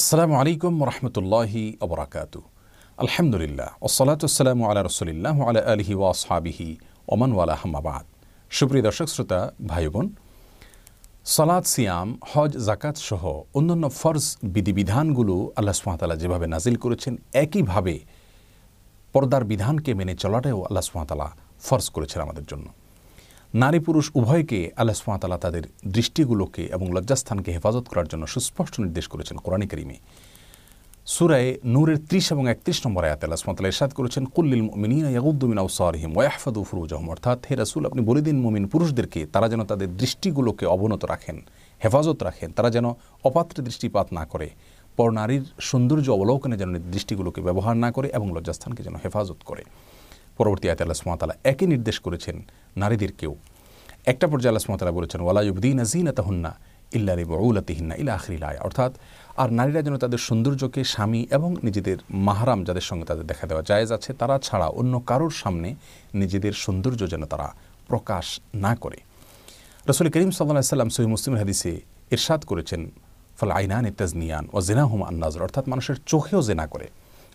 আসসালামু আলাইকুম রহমতুল্লাহি অবরাকাতু আলহামদুলিল্লাহ ওসলাতাম আলা রসুলিল্লাহ আলা আলহি ওয়াসহাবিহি ওমান ওয়ালা হাম্মাবাদ সুপ্রিয় দর্শক, শ্রোতা ভাই বোন সালাদ সিয়াম, হজ জাকাত সহ অন্যান্য ফরজ বিধিবিধানগুলো আল্লাহ সুমাতালা যেভাবে নাজিল করেছেন, একইভাবে পর্দার বিধানকে মেনে চলাটাও আল্লাহ সুমাতালা ফরজ করেছেন আমাদের জন্য। নারী পুরুষ উভয়কে আল্লাহ সুমাতালা তাদের দৃষ্টিগুলোকে এবং লজ্জাস্থানকে হেফাজত করার জন্য সুস্পষ্ট নির্দেশ করেছেন কোরআনী করিমে। সুরায় নূরের ত্রিশ এবং একত্রিশ নম্বর আয়াত আল্লাহ সুমাতালা ইরশাদ করেছেন কুল্লিল মিনিনা ইয়াগুদ্দুমিন আউসারহিম ওয়াহফাদু ফুরুজহম। অর্থাৎ, হে রাসুল, আপনি বলে দিন মুমিন পুরুষদেরকে, তারা যেন তাদের দৃষ্টিগুলোকে অবনত রাখেন, হেফাজত রাখেন, তারা যেন অপাত্রে দৃষ্টিপাত না করে, পর নারীর সৌন্দর্য অবলোকনে যেন দৃষ্টিগুলোকে ব্যবহার না করে এবং লজ্জাস্থানকে যেন হেফাজত করে। পরবর্তী আয়তে আল্লাহ সুমাতালা একই নির্দেশ করেছেন, নারীদেরকেও একটা পর্যায়ে আল্লাহ সুমাতালা বলেছেন ওয়ালাইবদিন আজিনা তাহুন্না ইল্লা রিবউলাতিহিন্না ইলা আখরিল আয়া অর্থাৎ, আর নারীরা যেন তাদের সৌন্দর্যকে স্বামী এবং নিজেদের মাহারাম যাদের সঙ্গে তাদের দেখা দেওয়া জায়েজ আছে, তারা ছাড়া অন্য কারোর সামনে নিজেদের সৌন্দর্য যেন তারা প্রকাশ না করে। রসুল করিম সাল্লাহ সাল্লাম সহি মুসলিম হাদিসে ইরশাদ করেছেন, ফল আইনান ইতাজনিয়ান ও জেনা হুম আন্নাজর অর্থাৎ, মানুষের চোখেও জেনা করে।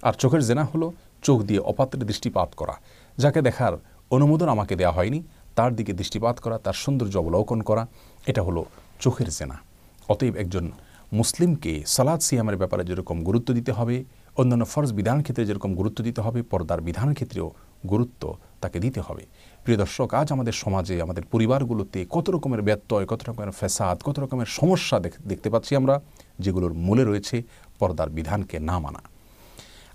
আর চোখের জেনা হলো চোখ দিয়ে অপাত্রে দৃষ্টিপাত করা, যাকে দেখার অনুমোদন আমাকে দেওয়া হয়নি। তার দিকে দৃষ্টিপাত করা, তার সৌন্দর্য অবলোকন করা, এটা হলো চোখের জেনা। অতএব একজন মুসলিমকে সালাদ সিয়ামের ব্যাপারে যেরকম গুরুত্ব দিতে হবে, অন্যান্য ফরজ বিধান ক্ষেত্রে যেরকম গুরুত্ব দিতে হবে, পর্দার বিধান ক্ষেত্রেও গুরুত্ব তাকে দিতে হবে। প্রিয় দর্শক, আজ আমাদের সমাজে, আমাদের পরিবারগুলোতে কত রকমের ব্যত্যয়, কত রকমের ফ্যাসাদ, কত রকমের সমস্যা দেখতে পাচ্ছি আমরা, যেগুলোর মূলে রয়েছে পর্দার বিধানকে না মানা।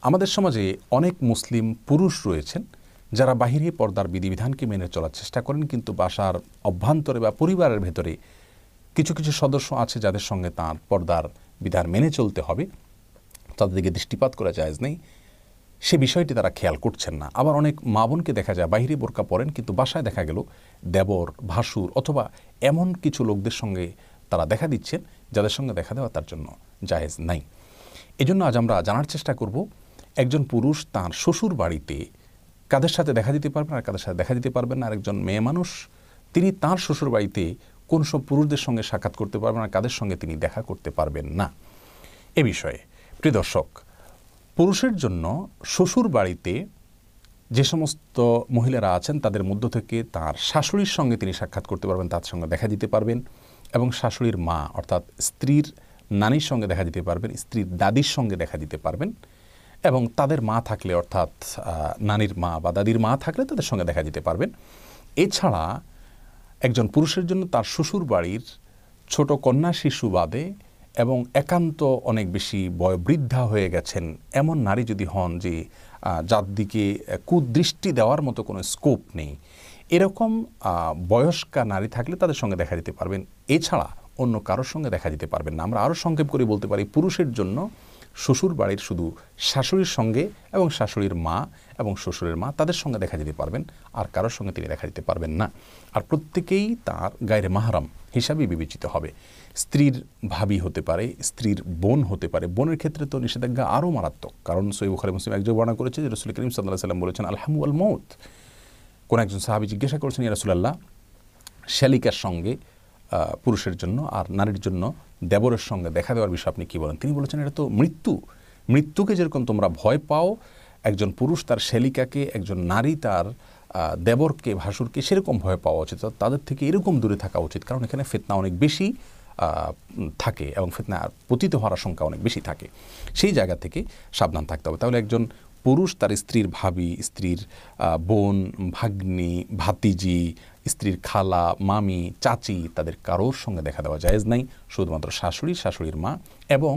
আমাদের সমাজে অনেক মুসলিম পুরুষ রয়েছেন যারা বাহিরে পর্দার বিধিবিধানকে মেনে চলার চেষ্টা করেন, কিন্তু বাসার অভ্যন্তরে বা পরিবারের ভেতরে কিছু কিছু সদস্য আছে যাদের সঙ্গে তার পর্দার বিধান মেনে চলতে হবে। তাদের দিকে দৃষ্টিপাত করা যায় নেই। সে বিষয়টি তারা খেয়াল করছেন না। আবার অনেক মা বোনকে দেখা যায় বাহিরে বোরকা পড়েন কিন্তু বাসায় দেখা গেল দেবর, ভাসুর অথবা এমন কিছু লোকদের সঙ্গে তারা দেখা দিচ্ছেন, যাদের সঙ্গে দেখা দেওয়া তার জন্য জায়েজ নাই। এজন্য আজ আমরা জানার চেষ্টা করব, একজন পুরুষ তার শ্বশুর বাড়িতে কাদের সাথে দেখা দিতে পারবেন আর কাদের সাথে দেখা দিতে পারবেন না? আর একজন মেয়ে মানুষ, তিনি তার শ্বশুর বাড়িতে কোন সব পুরুষদের সঙ্গে সাক্ষাৎ করতে পারবেন আর কাদের সঙ্গে তিনি দেখা করতে পারবেন না? এ বিষয়ে, প্রিয় দর্শক, পুরুষের জন্য শ্বশুর বাড়িতে যে সমস্ত মহিলারা আছেন, তাদের মধ্য থেকে তার শাশুড়ির সঙ্গে তিনি সাক্ষাৎ করতে পারবেন, তার সঙ্গে দেখা দিতে পারবেন এবং শাশুড়ির মা, অর্থাৎ স্ত্রীর নানির সঙ্গে দেখা দিতে পারবেন, স্ত্রীর দাদির সঙ্গে দেখা দিতে পারবেন। এবং তাদের মা থাকলে অর্থাৎ নানির মা বা দাদির মা থাকলে তাদের সঙ্গে দেখা দিতে পারবেন। এছাড়া একজন পুরুষের জন্য তার শ্বশুর বাড়ির ছোট কন্যা শিশু বাদে এবং একান্ত অনেক বেশি বয়োবৃদ্ধা হয়ে গেছেন এমন নারী যদি হন যে যার দিকে কুদৃষ্টি দেওয়ার মতো কোনো স্কোপ নেই, এরকম বয়স্কা নারী থাকলে তাদের সঙ্গে দেখা দিতে পারবেন। এছাড়া অন্য কারোর সঙ্গে দেখা দিতে পারবেন না। আমরা আরও সংক্ষেপ করে বলতে পারি, পুরুষের জন্য শ্বশুর বাড়ির শুধু শাশুড়ির সঙ্গে এবং শাশুড়ির মা এবং শ্বশুরের মা তাদের সঙ্গে দেখা যেতে পারবেন, আর কারোর সঙ্গে তিনি দেখা দিতে পারবেন না। আর প্রত্যেকেই তার গায়ের মাহারাম হিসাবেই বিবেচিত হবে। স্ত্রীর ভাবি হতে পারে, স্ত্রীর বোন হতে পারে। বোনের ক্ষেত্রে তো নিষেধাজ্ঞা আরও মারাত্মক। কারণ সৈব খালি মুসলিম একজন বর্ণনা করেছে যে, রসুল করিম সাল্লাহ সাল্লাম বলেছেন আলহামু আল মৌত কোন একজন সাহাবি জিজ্ঞাসা করেছেন, ইয়া রসুল্লাহ শ্যালিকার সঙ্গে পুরুষের জন্য আর নারীর জন্য দেবরের সঙ্গে দেখা দেওয়ার বিষয়ে আপনি কী বলেন? তিনি বলেছেন, এটা তো মৃত্যু। মৃত্যুকে যেরকম তোমরা ভয় পাও, একজন পুরুষ তার শ্যালিকাকে, একজন নারী তার দেবরকে, ভাসুরকে সেরকম ভয় পাওয়া উচিত। তাদের থেকে এরকম দূরে থাকা উচিত। কারণ এখানে ফেতনা অনেক বেশি থাকে এবং ফেতনা পতিত হওয়ার আশঙ্কা অনেক বেশি থাকে। সেই জায়গা থেকে সাবধান থাকতে হবে। তাহলে একজন পুরুষ তার স্ত্রীর ভাবি, স্ত্রীর বোন, ভাগ্নি, ভাতিজি স্ত্রীর খালা, মামি, চাচি তাদের কারোর সঙ্গে দেখা দেওয়া জায়েজ নাই। শুধুমাত্র শাশুড়ি, শাশুড়ির মা এবং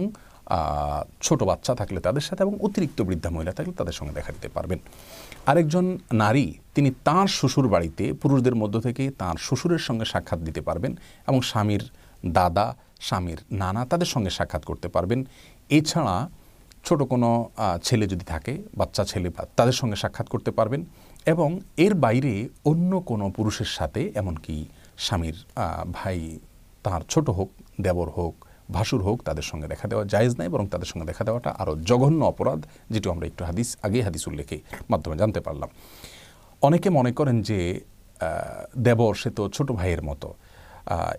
ছোট বাচ্চা থাকলে তাদের সাথে এবং অতিরিক্ত বৃদ্ধা মহিলা থাকলে তাদের সঙ্গে দেখা দিতে পারবেন। আরেকজন নারী, তিনি তাঁর শ্বশুর বাড়িতে পুরুষদের মধ্য থেকে তাঁর শ্বশুরের সঙ্গে সাক্ষাৎ দিতে পারবেন এবং স্বামীর দাদা, স্বামীর নানা তাদের সঙ্গে সাক্ষাৎ করতে পারবেন। এছাড়া ছোট কোনো ছেলে যদি থাকে, বাচ্চা, ছেলে তাদের সঙ্গে সাক্ষাৎ করতে পারবেন। এবং এর বাইরে অন্য কোনো পুরুষের সাথে, এমনকি স্বামীর ভাই তার ছোট হোক, দেবর হোক, ভাসুর হোক, তাদের সঙ্গে দেখা দেওয়া জায়েজ নাই, বরং তাদের সঙ্গে দেখা দেওয়াটা আরও জঘন্য অপরাধ, যেটি আমরা একটু হাদিস, আগে হাদিস উল্লেখে মাধ্যমে জানতে পারলাম। অনেকে মনে করেন যে দেবর সে তো ছোট ভাইয়ের মতো।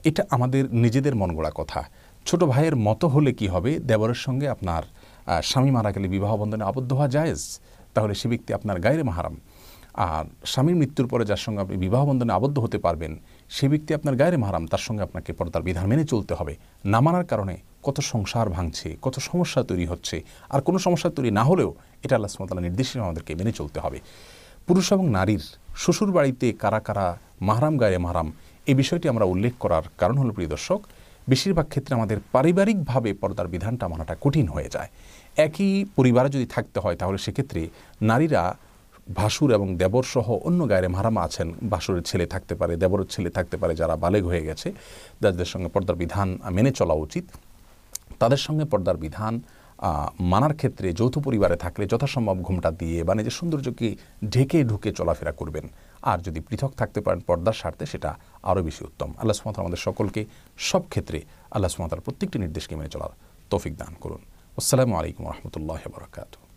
এটা আমাদের নিজেদের মন গড়া কথা। ছোট ভাইয়ের মতো হলে কি হবে? দেবরের সঙ্গে আপনার স্বামী মারা গেলে বিবাহ বন্ধনে আবদ্ধ হওয়া জায়েজ? তাহলে সে ব্যক্তি আপনার গায়ের মাহারাম। আর স্বামীর মৃত্যুর পরে যার সঙ্গে আপনি বিবাহ বন্ধনে আবদ্ধ হতে পারবেন, সে ব্যক্তি আপনার গায়ের মাহারাম, তার সঙ্গে আপনাকে পর্দার বিধান মেনে চলতে হবে। না মানার কারণে কত সংসার ভাঙছে, কত সমস্যা তৈরি হচ্ছে, আর কোনো সমস্যা তৈরি না হলেও এটা আল্লাহ সুমতাল্লাহ নির্দেশনা আমাদেরকে মেনে চলতে হবে। পুরুষ এবং নারীর, শ্বশুর বাড়িতে কারা কারা মাহারাম গায়ে মাহারাম, এই বিষয়টি আমরা উল্লেখ করার কারণ হলো প্রিয় দর্শক, বেশিরভাগ ক্ষেত্রে আমাদের পারিবারিকভাবে পর্দার বিধানটা মানাটা কঠিন হয়ে যায়। একই পরিবারে যদি থাকতে হয় তাহলে সেক্ষেত্রে নারীরা ভাসুর এবং দেবর সহ অন্য গায়ে মাহারামা আছেন। ভাসুরের ছেলে থাকতে পারে, দেবরের ছেলে থাকতে পারে যারা বালেগ হয়ে গেছে। যাদের সঙ্গে পর্দার বিধান মেনে চলা উচিত। তাদের সঙ্গে পর্দার বিধান মানার ক্ষেত্রে যৌথ পরিবারে থাকলে যথাসম্ভব ঘুমটা দিয়ে বা নিজের সৌন্দর্যকে ঢেকে ঢুকে চলাফেরা করবেন। আর যদি পৃথক থাকতে পারেন পর্দার স্বার্থে, সেটা আরও বেশি উত্তম। আল্লাহ সুমাত আমাদের সকলকে সব ক্ষেত্রে আল্লাহ সুমাতার প্রত্যেকটি নির্দেশকে মেনে চলার তৌফিক দান করুন। আসসালামু আলাইকুম রহমতুল্লাহ বরকাত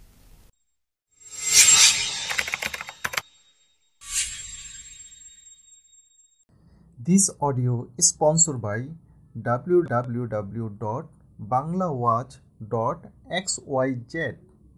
This audio is sponsored by www.banglawatch.xyz